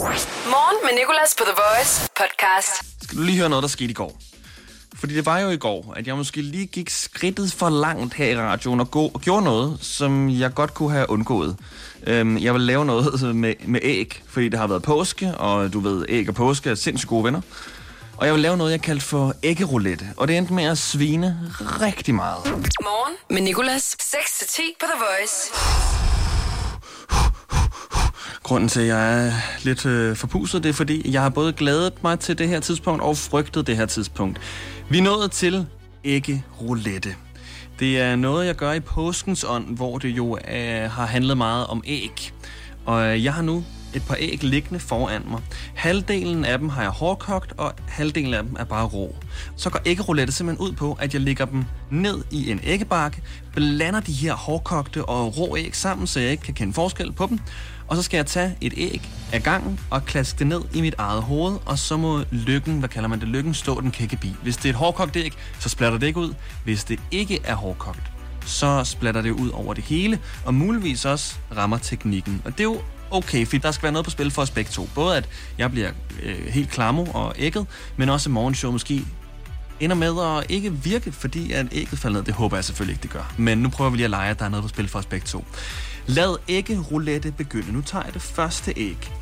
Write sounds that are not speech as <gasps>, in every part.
Morgen med Nicolas på The Voice podcast. Skal du lige høre noget, der skete i går? Fordi det var jo i går, at jeg måske lige gik skridtet for langt her i radioen og, gå, og gjorde noget, som jeg godt kunne have undgået. Øhm, jeg vil lave noget med, med æg, fordi det har været påske, og du ved, æg og påske er sindssygt gode venner. Og jeg vil lave noget, jeg kaldte for æggeroulette, og det endte med at svine rigtig meget. Morgen med Nicolas. 6-10 på The Voice. Grunden til, at jeg er lidt øh, forpustet, det er fordi, jeg har både glædet mig til det her tidspunkt og frygtet det her tidspunkt. Vi er nået til æggeroulette. Det er noget, jeg gør i påskens ånd, hvor det jo øh, har handlet meget om æg. Og øh, jeg har nu et par æg liggende foran mig. Halvdelen af dem har jeg hårdkogt, og halvdelen af dem er bare rå. Så går æggeroulette simpelthen ud på, at jeg lægger dem ned i en æggebakke, blander de her hårdkogte og rå æg sammen, så jeg ikke kan kende forskel på dem. Og så skal jeg tage et æg af gangen og klaske det ned i mit eget hoved, og så må lykken, hvad kalder man det, lykken stå den kække bi. Hvis det er et hårdkogt æg, så splatter det ikke ud. Hvis det ikke er hårdkogt, så splatter det ud over det hele, og muligvis også rammer teknikken. Og det er jo okay, for der skal være noget på spil for os begge to. Både at jeg bliver øh, helt klamo og ægget, men også morgenshow måske ender med at ikke virke, fordi at ægget falder ned. Det håber jeg selvfølgelig ikke, det gør. Men nu prøver vi lige at lege, at der er noget på spil for os begge to. Lad æggeroulette begynde. Nu tager jeg det første æg,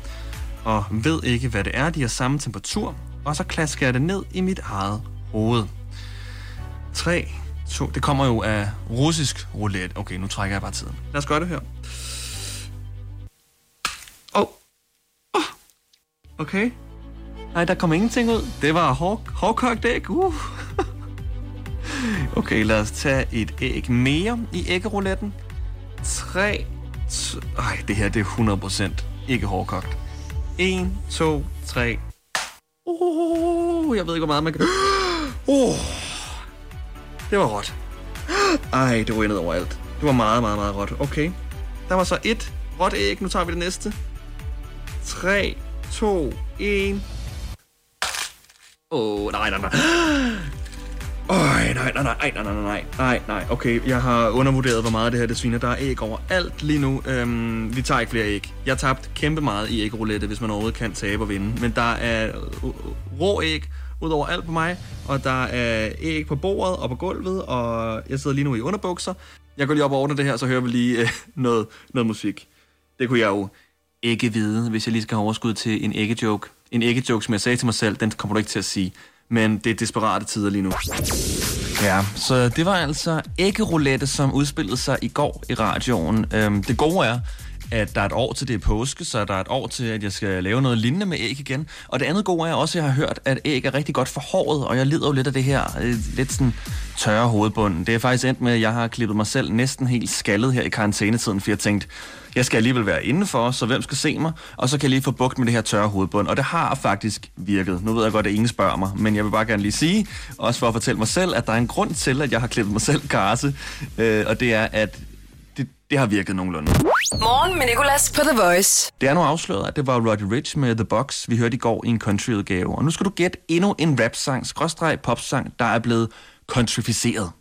og ved ikke, hvad det er. De har samme temperatur, og så klasker jeg det ned i mit eget hoved. 3, 2, det kommer jo af russisk roulette. Okay, nu trækker jeg bare tiden. Lad os gøre det her. Åh. Oh. Oh. Okay. Nej, der kom ingenting ud. Det var hår, hårdkogt æg. Uh. <laughs> okay, lad os tage et æg mere i æggerouletten. 3, ej, det her det er 100% ikke hårdkogt. 1, 2, 3. Uh, jeg ved ikke, hvor meget man kan... <gasps> Uh, det var råt. <gasps> Ej, det ryger ned overalt. Det var meget, meget, meget råt. Okay. Der var så et råt æg. Nu tager vi det næste. 3, 2, 1. Åh, oh, nej, nej, nej. Øj, nej, nej, nej, nej, nej, nej, nej, nej, okay, jeg har undervurderet, hvor meget det her det sviner. Der er æg over alt lige nu. Øhm, vi tager ikke flere æg. Jeg har tabt kæmpe meget i ægroulette, hvis man overhovedet kan tabe og vinde. Men der er øh, øh, rå æg ud over alt på mig, og der er æg på bordet og på gulvet, og jeg sidder lige nu i underbukser. Jeg går lige op og ordner det her, så hører vi lige øh, noget, noget musik. Det kunne jeg jo ikke vide, hvis jeg lige skal have overskud til en æggejoke. En æggejoke, som jeg sagde til mig selv, den kommer du ikke til at sige men det er desperate tider lige nu. Ja, så det var altså æggeroulette, som udspillede sig i går i radioen. Øhm, det gode er, at der er et år til det er påske, så der er et år til, at jeg skal lave noget lignende med æg igen. Og det andet gode er også, at jeg har hørt, at æg er rigtig godt for håret, og jeg lider jo lidt af det her øh, lidt sådan tørre hovedbund. Det er faktisk endt med, at jeg har klippet mig selv næsten helt skaldet her i karantænetiden, for jeg tænkte, jeg skal alligevel være indenfor, så hvem skal se mig? Og så kan jeg lige få bugt med det her tørre hovedbund. Og det har faktisk virket. Nu ved jeg godt, at ingen spørger mig, men jeg vil bare gerne lige sige, også for at fortælle mig selv, at der er en grund til, at jeg har klippet mig selv karse. Øh, og det er, at det, det har virket nogenlunde. Morgen med Nicolas på The Voice. Det er nu afsløret, at det var Roddy Rich med The Box, vi hørte i går i en countryudgave. Og nu skal du gætte endnu en rap-sang, skråstreg popsang, der er blevet countryficeret.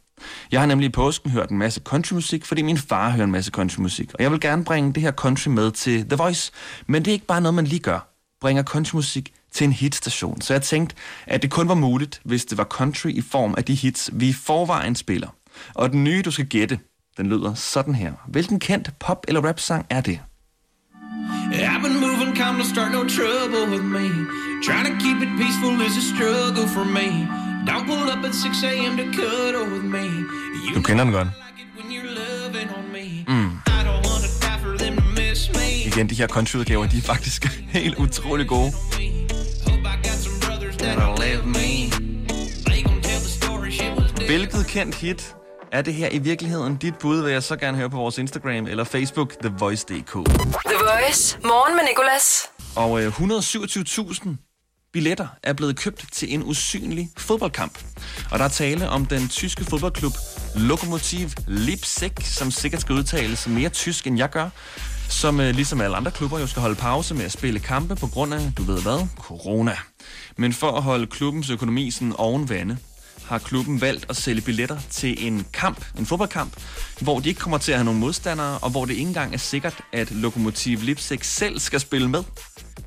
Jeg har nemlig i påsken hørt en masse countrymusik, fordi min far hører en masse countrymusik. Og jeg vil gerne bringe det her country med til The Voice. Men det er ikke bare noget, man lige gør. Bringer countrymusik til en hitstation. Så jeg tænkte, at det kun var muligt, hvis det var country i form af de hits, vi i forvejen spiller. Og den nye, du skal gætte, den lyder sådan her. Hvilken kendt pop- eller rap-sang er det? I've been moving calm to start no trouble with me. Trying to keep it peaceful is a struggle for me. Don't pull up at 6 a.m. to cuddle with me. You du kender den godt. Mm. Igen, de her countryudgaver, de er faktisk <laughs> helt utrolig gode. Hvilket kendt hit er det her i virkeligheden? Dit bud vil jeg så gerne høre på vores Instagram eller Facebook, TheVoice.dk. The Voice. Morgen med Nicolas. Og øh, 127.000 billetter er blevet købt til en usynlig fodboldkamp. Og der er tale om den tyske fodboldklub Lokomotiv Leipzig, som sikkert skal udtales mere tysk, end jeg gør. Som øh, ligesom alle andre klubber jo skal holde pause med at spille kampe på grund af, du ved hvad, corona. Men for at holde klubbens økonomi sådan oven vande, har klubben valgt at sælge billetter til en kamp, en fodboldkamp, hvor de ikke kommer til at have nogen modstandere, og hvor det ikke engang er sikkert, at Lokomotiv Leipzig selv skal spille med.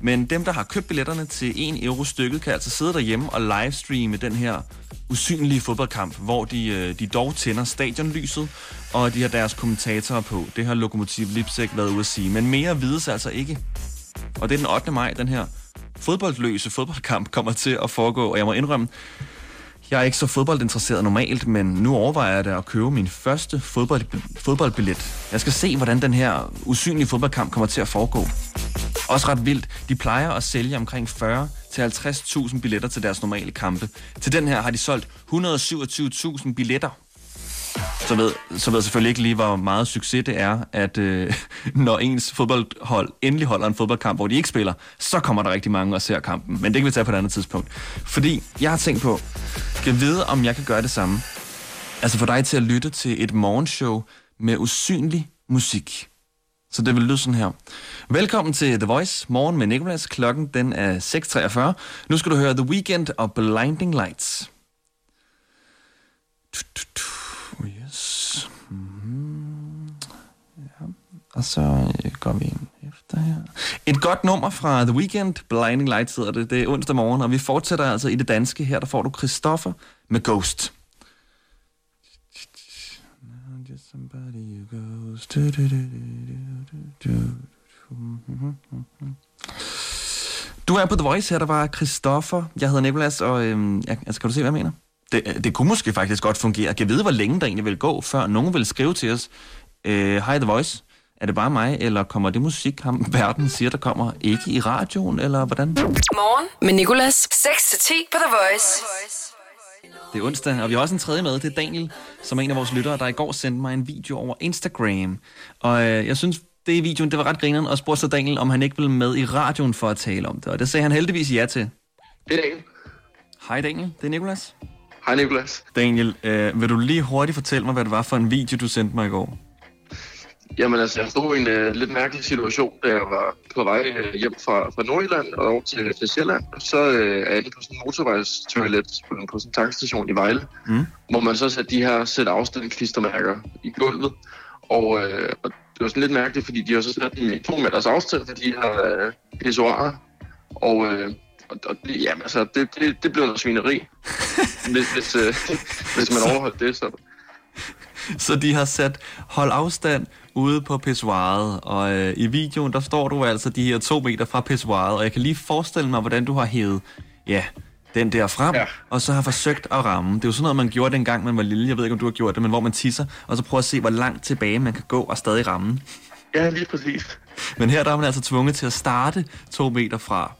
Men dem, der har købt billetterne til 1 euro stykket, kan altså sidde derhjemme og livestreame den her usynlige fodboldkamp, hvor de, øh, de dog tænder stadionlyset, og de har deres kommentatorer på. Det har Lokomotiv Lipsek været ude at sige. Men mere vides altså ikke. Og det er den 8. maj, den her fodboldløse fodboldkamp kommer til at foregå, og jeg må indrømme, jeg er ikke så fodboldinteresseret normalt, men nu overvejer jeg da at købe min første fodbold, fodboldbillet. Jeg skal se, hvordan den her usynlige fodboldkamp kommer til at foregå. Også ret vildt. De plejer at sælge omkring 40 til 50.000 billetter til deres normale kampe. Til den her har de solgt 127.000 billetter. Så ved, så ved jeg selvfølgelig ikke lige, hvor meget succes det er, at øh, <laughs> når ens fodboldhold endelig holder en fodboldkamp, hvor de ikke spiller, så kommer der rigtig mange og ser kampen. Men det kan vi tage på et andet tidspunkt. Fordi jeg har tænkt på, kan vide, om jeg kan gøre det samme. Altså få dig til at lytte til et morgenshow med usynlig musik. Så det vil lyde sådan her. Velkommen til The Voice, morgen med Nicolas. Klokken den er 6.43. Nu skal du høre The Weekend og Blinding Lights. Oh yes. Mm. Ja. Og så øh, går vi ind efter her. Et godt nummer fra The Weekend, Blinding Lights hedder det. Det er onsdag morgen, og vi fortsætter altså i det danske. Her der får du Christoffer med Ghost. Just somebody who goes. Du, du, du, du, du, du. Du er på The Voice her, der var Christoffer. Jeg hedder Nicolas, og øhm, ja, altså, kan du se, hvad jeg mener? Det, øh, det kunne måske faktisk godt fungere. Kan vide, hvor længe der egentlig vil gå, før nogen vil skrive til os, øh, The Voice, er det bare mig, eller kommer det musik, ham <laughs> verden siger, der kommer ikke i radioen, eller hvordan? Morgen med Nicolas. 6-10 på The Voice. Det er onsdag, og vi har også en tredje med. Det er Daniel, som er en af vores lyttere, der i går sendte mig en video over Instagram. Og øh, jeg synes, det i videoen, det var ret grineren, og spurgte så Daniel, om han ikke ville med i radioen for at tale om det. Og det sagde han heldigvis ja til. Det er Daniel. Hej Daniel, det er Nikolas. Hej Nicolas. Daniel, øh, vil du lige hurtigt fortælle mig, hvad det var for en video, du sendte mig i går? Jamen altså, jeg stod i en uh, lidt mærkelig situation, da jeg var på vej uh, hjem fra, fra Nordjylland og over til, til Sjælland. Så uh, er jeg på sådan en motorvejstoilet på, på sådan en tankstation i Vejle, Mm. hvor man så sætter de her sæt afstand klistermærker i gulvet. Og, uh, og det var sådan lidt mærkeligt, fordi de har så sat dem i to meters afstand for de her uh, pissoirer. Og, uh, og, og det, jamen, altså, det, det, det blev noget svineri, <laughs> hvis, hvis, uh, hvis man overholdt det. Så. Så de har sat hold afstand ude på pissoiret, og øh, i videoen, der står du altså de her to meter fra pissoiret, og jeg kan lige forestille mig, hvordan du har hævet, ja, den der frem, ja. Og så har forsøgt at ramme. Det er jo sådan noget, man gjorde dengang, man var lille. Jeg ved ikke, om du har gjort det, men hvor man tisser, og så prøver at se, hvor langt tilbage man kan gå og stadig ramme. Ja, lige præcis. Men her der er man altså tvunget til at starte to meter fra.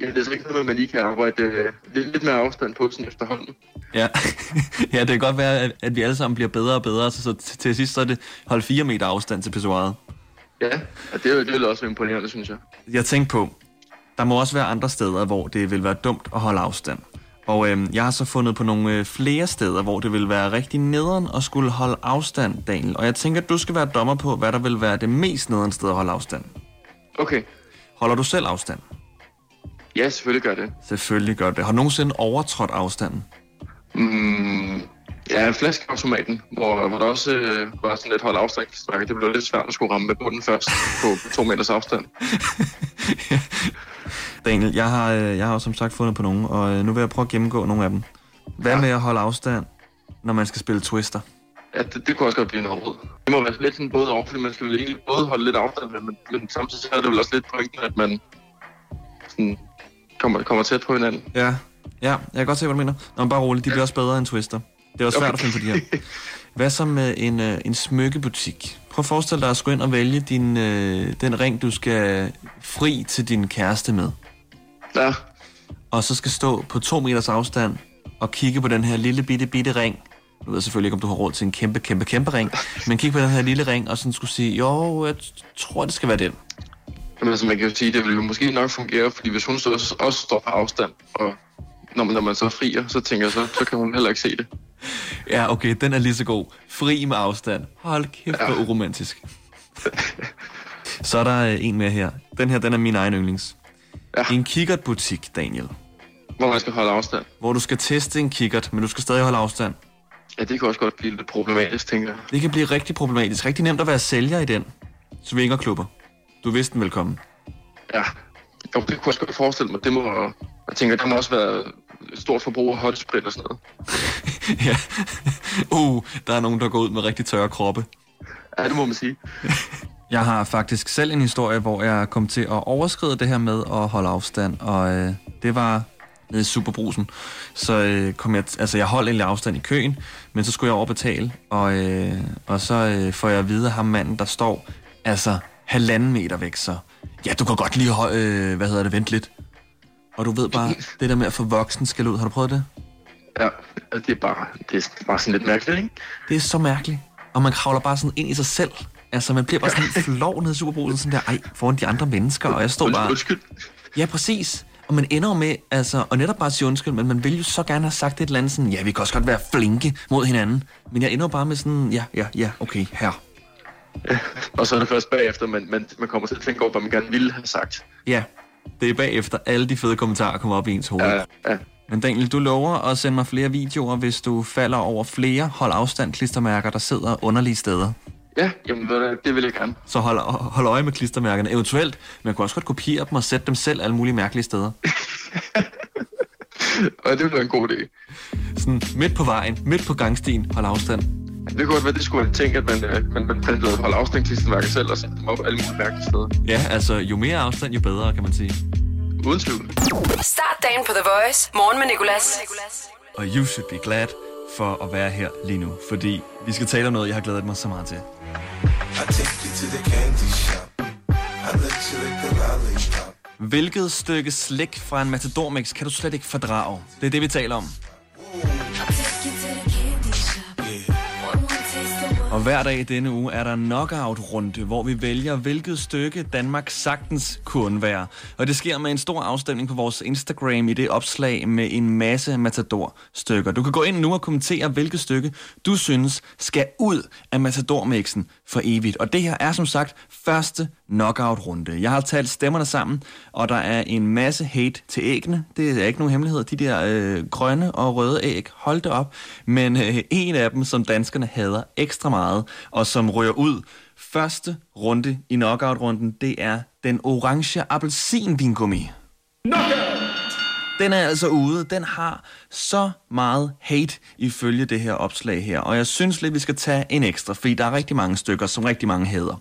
Ja, det er så ikke noget, man lige kan arbejde øh, lidt, lidt mere afstand på sådan efterhånden. Ja, <laughs> ja det kan godt være, at, at vi alle sammen bliver bedre og bedre, så, så til, til sidst så er det hold 4 meter afstand til pissoiret. Ja, ja det, det vil også være imponerende, synes jeg. Jeg tænkte på, der må også være andre steder, hvor det vil være dumt at holde afstand. Og øh, jeg har så fundet på nogle øh, flere steder, hvor det vil være rigtig nederen at skulle holde afstand, Daniel. Og jeg tænker, at du skal være dommer på, hvad der vil være det mest nederen sted at holde afstand. Okay. Holder du selv afstand? Ja, selvfølgelig gør det. Selvfølgelig gør det. Har du nogensinde overtrådt afstanden? Mm, ja, flaskeautomaten, hvor, hvor der også øh, var sådan lidt hold afstand. Det blev lidt svært at skulle ramme med bunden først på, to meters afstand. <laughs> Daniel, jeg har, øh, jeg har også som sagt fundet på nogle, og øh, nu vil jeg prøve at gennemgå nogle af dem. Hvad Ja. med at holde afstand, når man skal spille Twister? Ja, det, det kunne også godt blive noget råd. Det må være lidt sådan både over, fordi man skal vel egentlig både holde lidt afstand, men, men samtidig så er det vel også lidt pointen, at man sådan kommer, kommer tæt på hinanden. Ja, ja, jeg kan godt se, hvad du mener. Nå, men bare roligt, de bliver også bedre end Twister. Det var svært Okay. at finde på de her. Hvad så med en, øh, en smykkebutik? Prøv at forestille dig at skulle ind og vælge din, øh, den ring, du skal fri til din kæreste med. Ja, Og så skal stå på to meters afstand og kigge på den her lille bitte bitte ring. Du ved selvfølgelig ikke, om du har råd til en kæmpe, kæmpe, kæmpe ring. Men kig på den her lille ring, og sådan skulle sige, jo, jeg tror, det skal være den. Men altså man kan jo sige, det vil jo måske nok fungere, fordi hvis hun så også, også står på afstand, og når man, når man så frier, så tænker jeg, så, så kan hun heller ikke se det. <laughs> Ja, okay, den er lige så god. Fri med afstand. Hold kæft, hvor Ja. uromantisk. Så er der øh, en mere her. Den her, den er min egen yndlings. Ja. En kikkertbutik, Daniel. Hvor man skal holde afstand. Hvor du skal teste en kikkert, men du skal stadig holde afstand. Ja, det kan også godt blive lidt problematisk, tænker jeg. Det kan blive rigtig problematisk. Rigtig nemt at være sælger i den. Svingerklubber. Du vidste den velkommen. Ja, jo, det kunne jeg godt forestille mig. Det må, jeg tænker, der må også være stort forbrug af hotsprit og sådan noget. <laughs> ja. Uh, der er nogen, der går ud med rigtig tørre kroppe. Ja, det må man sige. <laughs> Jeg har faktisk selv en historie, hvor jeg kom til at overskride det her med at holde afstand, og øh, det var nede i Superbrusen. Så øh, kom jeg, altså jeg holdt egentlig afstand i køen, men så skulle jeg overbetale, og, øh, og så øh, får jeg at vide af ham manden, der står altså halvanden meter væk, så ja, du kan godt lige øh, hvad hedder det, vente lidt. Og du ved bare, det der med at få voksen skal ud, har du prøvet det? Ja, det er bare, det er bare sådan lidt mærkeligt, ikke? Det er så mærkeligt, og man kravler bare sådan ind i sig selv. Altså, man bliver bare sådan helt <laughs> flov nede i Superbrusen, sådan der, ej, foran de andre mennesker, og jeg står bare... Undskyld. Ja, præcis. Og man ender med, altså, og netop bare sige undskyld, men man vil jo så gerne have sagt et eller andet sådan, ja, vi kan også godt være flinke mod hinanden. Men jeg ender bare med sådan, ja, ja, ja, okay, her. <laughs> Og så er det først bagefter, man, man, man kommer til at tænke over, hvad man gerne ville have sagt. Ja, det er bagefter alle de fede kommentarer kommer op i ens hoved. Ja, ja. Men Daniel, du lover at sende mig flere videoer, hvis du falder over flere hold afstand klistermærker, der sidder underlige steder. Ja, jamen, det vil jeg gerne. Så hold, hold øje med klistermærkerne. Eventuelt, man kunne også godt kopiere dem og sætte dem selv alle mulige mærkelige steder. <laughs> Og det være en god idé. Sådan midt på vejen, midt på gangstien, hold afstand. Det kunne godt være, det skulle man tænke, at man, øh, man, man printede holde afstand klistermærker selv og sætte dem op alle mulige mærkelige steder. Ja, altså jo mere afstand, jo bedre, kan man sige. Uden tvivl. Start dagen på The Voice. Morgen med Nicolas. Og you should be glad for at være her lige nu, fordi vi skal tale om noget, jeg har glædet mig så meget til. Hvilket stykke slik fra en matadormix kan du slet ikke fordrage? Det er det, vi taler om. Og hver dag i denne uge er der knockout-runde, hvor vi vælger, hvilket stykke Danmark sagtens kunne være. Og det sker med en stor afstemning på vores Instagram i det opslag med en masse Matador-stykker. Du kan gå ind nu og kommentere, hvilket stykke du synes skal ud af Matador-mixen for evigt. Og det her er som sagt første knockout-runde. Jeg har talt stemmerne sammen, og der er en masse hate til æggene. Det er ikke nogen hemmelighed. De der øh, grønne og røde æg, hold det op. Men øh, en af dem, som danskerne hader ekstra meget, og som rører ud første runde i knockout-runden, det er den orange appelsinvingummi. Den er altså ude. Den har så meget hate ifølge det her opslag her. Og jeg synes lidt, vi skal tage en ekstra, fordi der er rigtig mange stykker, som rigtig mange hader.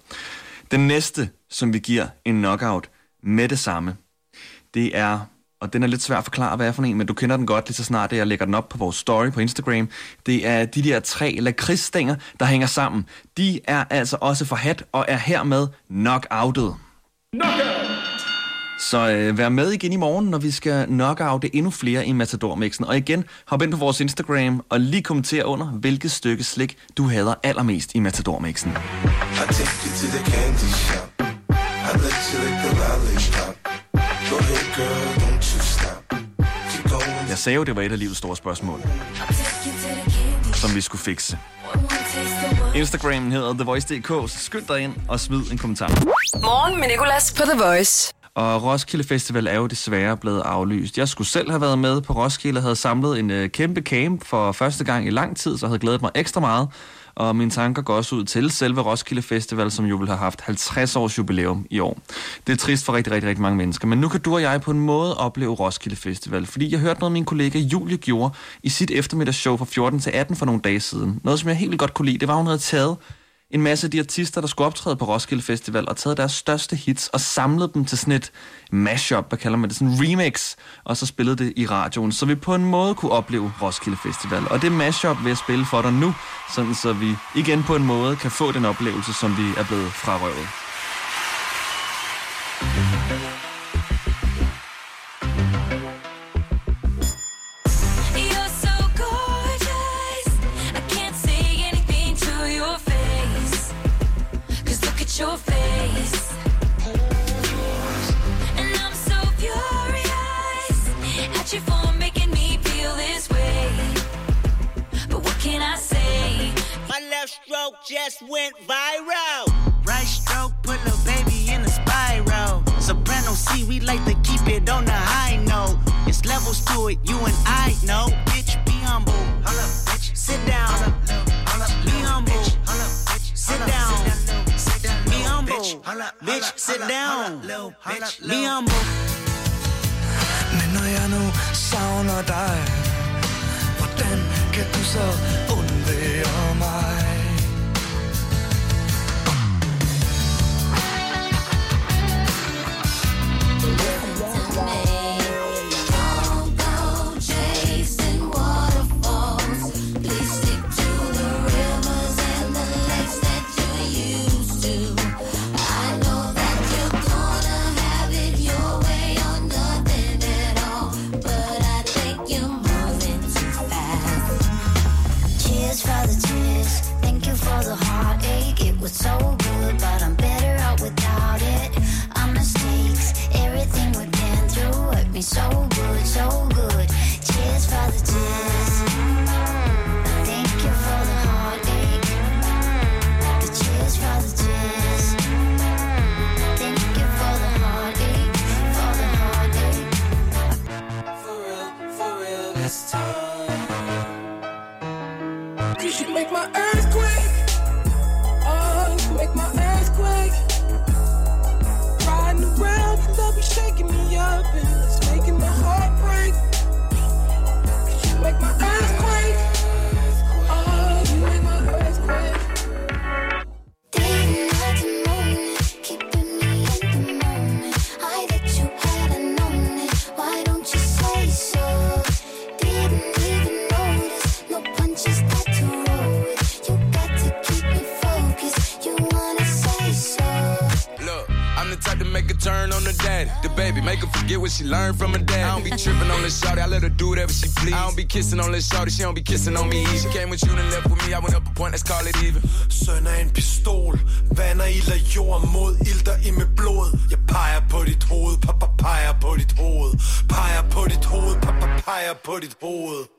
Den næste, som vi giver en knockout med det samme, det er, og den er lidt svær at forklare, hvad er for en, men du kender den godt lige så snart, jeg lægger den op på vores story på Instagram. Det er de der tre lakridsstænger, der hænger sammen. De er altså også forhat og er hermed knockoutet. Så øh, vær med igen i morgen, når vi skal knockoute endnu flere i Matador-mixen. Og igen, hop ind på vores Instagram og lige kommentere under, hvilket stykke slik du hader allermest i Matador-mixen. The the. Jeg sagde jo, det var et af livets store spørgsmål, som vi skulle fikse. Instagramen hedder TheVoice.dk, så skynd dig ind og smid en kommentar. Morgen med Nicolas på The Voice. Og Roskilde Festival er jo desværre blevet aflyst. Jeg skulle selv have været med på Roskilde, havde samlet en øh, kæmpe camp for første gang i lang tid, så havde glædet mig ekstra meget. Og mine tanker går også ud til selve Roskilde Festival, som jo vil have haft 50 års jubilæum i år. Det er trist for rigtig, rigtig, rigtig mange mennesker. Men nu kan du og jeg på en måde opleve Roskilde Festival. Fordi jeg hørte noget, min kollega Julie gjorde i sit eftermiddagsshow fra 14 til 18 for nogle dage siden. Noget, som jeg helt godt kunne lide. Det var, hun havde taget en masse af de artister, der skulle optræde på Roskilde Festival, og taget deres største hits og samlet dem til sådan et mashup, hvad kalder man det, sådan en remix, og så spillede det i radioen, så vi på en måde kunne opleve Roskilde Festival. Og det mashup vil jeg spille for dig nu, sådan så vi igen på en måde kan få den oplevelse, som vi er blevet frarøvet. You're down. Me og Mo. Men når jeg nu savner dig, hvordan kan du så undvære mig? For the heartache. It was so good, but I'm better out without it. Our mistakes, everything we've been through hurt me so good, she learned from her dad. I don't be tripping on this shorty, I let her do whatever she please. I don't be kissing on this shorty, she don't be kissing on me. She came with you and left with me, I went up a point, let's call it even. Søn af en pistol Vander ild af jord mod ilter i med blod Jeg peger på dit hoved, pappa peger på dit hoved Peger på dit hoved, pappa peger på dit hoved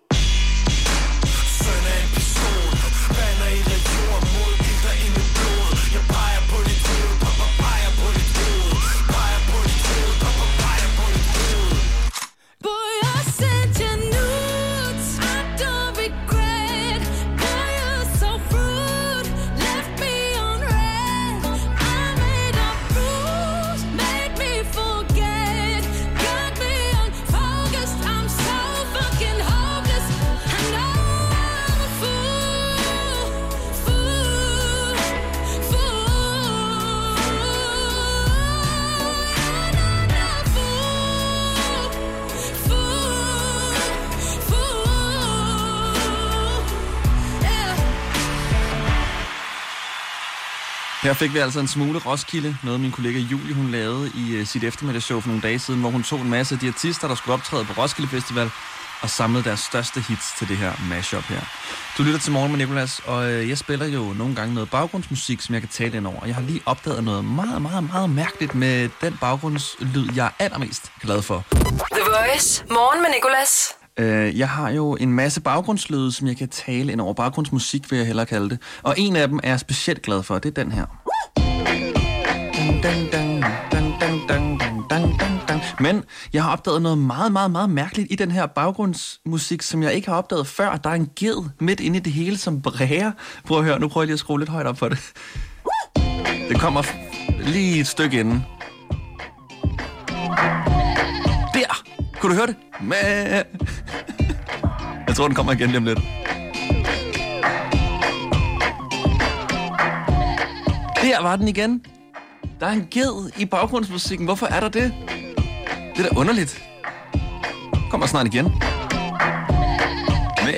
Her fik vi altså en smule Roskilde, noget min kollega Julie hun lavede i uh, sit eftermiddagsshow for nogle dage siden, hvor hun tog en masse af de artister, der skulle optræde på Roskilde Festival, og samlede deres største hits til det her mashup her. Du lytter til Morgen med Nicolas, og uh, jeg spiller jo nogle gange noget baggrundsmusik, som jeg kan tale ind over. Jeg har lige opdaget noget meget, meget, meget mærkeligt med den baggrundslyd, jeg er allermest glad for. The Voice. Morgen med Nicolas. Øh, jeg har jo en masse baggrundslyde, som jeg kan tale ind over. Baggrundsmusik vil jeg hellere kalde det. Og en af dem er jeg specielt glad for, det er den her. Men jeg har opdaget noget meget, meget, meget mærkeligt i den her baggrundsmusik, som jeg ikke har opdaget før. Der er en ged midt inde i det hele, som bræger. Prøv at høre, nu prøver jeg lige at skrue lidt højt op for det. Det kommer lige et stykke inden. Der! Kunne du høre det? Jeg tror, den kommer igen lige om lidt. Der var den igen. Der er en ged i baggrundsmusikken. Hvorfor er der det? Det er da underligt. Kommer snart igen. Men...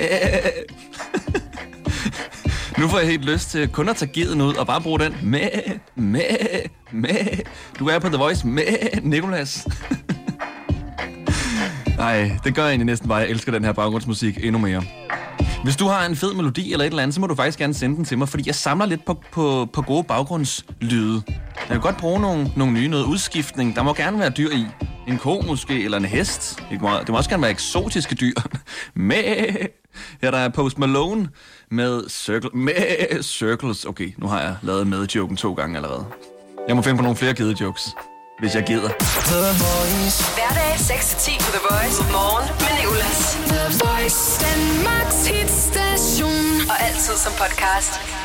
<laughs> Nu får jeg helt lyst til kun at tage geden ud og bare bruge den med, med, med. Du er på The Voice med Nikolas. Nej, <laughs> det gør jeg egentlig næsten bare. Jeg elsker den her baggrundsmusik endnu mere. Hvis du har en fed melodi eller et eller andet, så må du faktisk gerne sende den til mig, fordi jeg samler lidt på, på, på gode baggrundslyde. Jeg vil godt bruge nogle, nogle nye, noget udskiftning. Der må gerne være dyr i. En ko måske, eller en hest. Det må, det må også gerne være eksotiske dyr. <laughs> Med... Her der er Post Malone med, circle, med Circles. Okay, nu har jeg lavet med-joken to gange allerede. Jeg må finde på nogle flere gede-jokes, hvis jeg gider. The Voice Hverdag 6-10 på The Voice. Morgen med Nicolas. The Voice, Danmarks hitstation. Og altid som podcast.